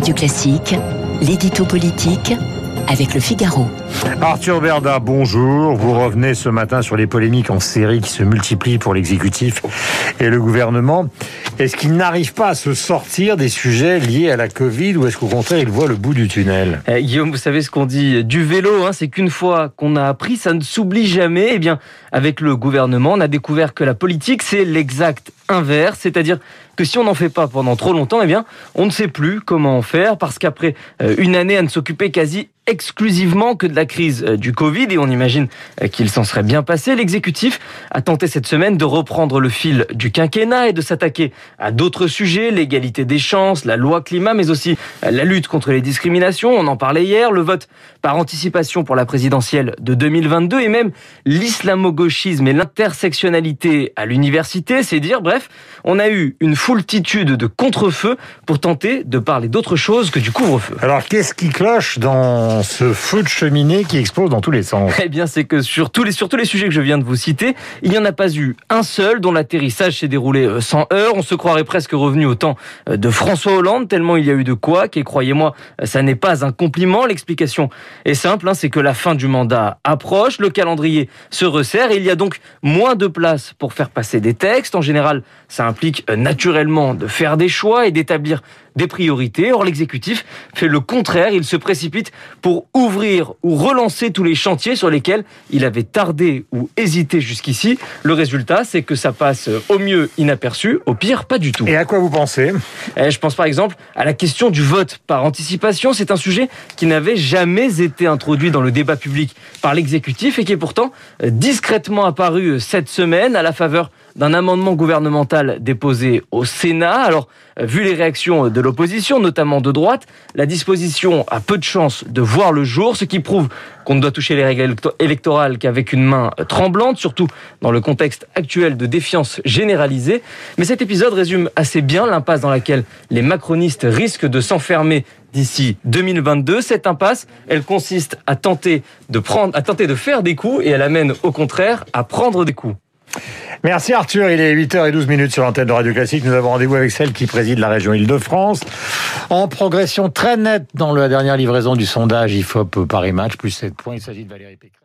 Radio Classique, l'édito politique avec le Figaro. Arthur Berda, bonjour. Vous revenez ce matin sur les polémiques en série qui se multiplient pour l'exécutif et le gouvernement. Est-ce qu'ils n'arrivent pas à se sortir des sujets liés à la Covid ou est-ce qu'au contraire ils voient le bout du tunnel? Eh, Guillaume, vous savez ce qu'on dit du vélo, hein, c'est qu'une fois qu'on a appris, ça ne s'oublie jamais. Eh bien, avec le gouvernement, on a découvert que la politique, c'est l'exact inverse, c'est-à-dire que si on n'en fait pas pendant trop longtemps, eh bien, on ne sait plus comment en faire parce qu'après euh, une année à ne s'occuper quasi exclusivement que de la crise euh, du Covid et on imagine euh, qu'il s'en serait bien passé. L'exécutif a tenté cette semaine de reprendre le fil du quinquennat et de s'attaquer à d'autres sujets, l'égalité des chances, la loi climat, mais aussi la lutte contre les discriminations. On en parlait hier, le vote par anticipation pour la présidentielle de 2022 et même l'islamo-gauchisme et l'intersectionnalité à l'université. C'est dire, bref, on a eu une foultitude de contre-feux pour tenter de parler d'autre chose que du couvre-feu. Alors qu'est-ce qui cloche dans ce feu de cheminée qui explose dans tous les sens Eh bien, c'est que sur tous, les, sur tous les sujets que je viens de vous citer, il n'y en a pas eu un seul dont l'atterrissage s'est déroulé euh, sans heurts. On se croirait presque revenu au temps euh, de François Hollande, tellement il y a eu de quoi, et croyez-moi, euh, ça n'est pas un compliment. L'explication est simple, hein, c'est que la fin du mandat approche, le calendrier se resserre, et il y a donc moins de place pour faire passer des textes. En général, ça implique naturellement de faire des choix et d'établir des priorités. Or, l'exécutif fait le contraire. Il se précipite pour ouvrir ou relancer tous les chantiers sur lesquels il avait tardé ou hésité jusqu'ici. Le résultat, c'est que ça passe au mieux inaperçu, au pire pas du tout. Et à quoi vous pensez? Eh, Je pense par exemple à la question du vote par anticipation. C'est un sujet qui n'avait jamais été introduit dans le débat public par l'exécutif et qui est pourtant discrètement apparu cette semaine à la faveur d'un amendement gouvernemental déposé au Sénat. Alors, vu les réactions de l'opposition, notamment de droite, la disposition a peu de chances de voir le jour, ce qui prouve qu'on ne doit toucher les règles électorales qu'avec une main tremblante, surtout dans le contexte actuel de défiance généralisée. Mais cet épisode résume assez bien l'impasse dans laquelle les macronistes risquent de s'enfermer d'ici 2022. Cette impasse, elle consiste à tenter de prendre, à tenter de faire des coups et elle amène au contraire à prendre des coups. Merci Arthur, il est 8h12 minutes sur l'antenne de Radio Classique. Nous avons rendez-vous avec celle qui préside la région Île-de-France. En progression très nette dans la dernière livraison du sondage IFOP Paris Match, plus 7 points. Il s'agit de Valérie Pécresse.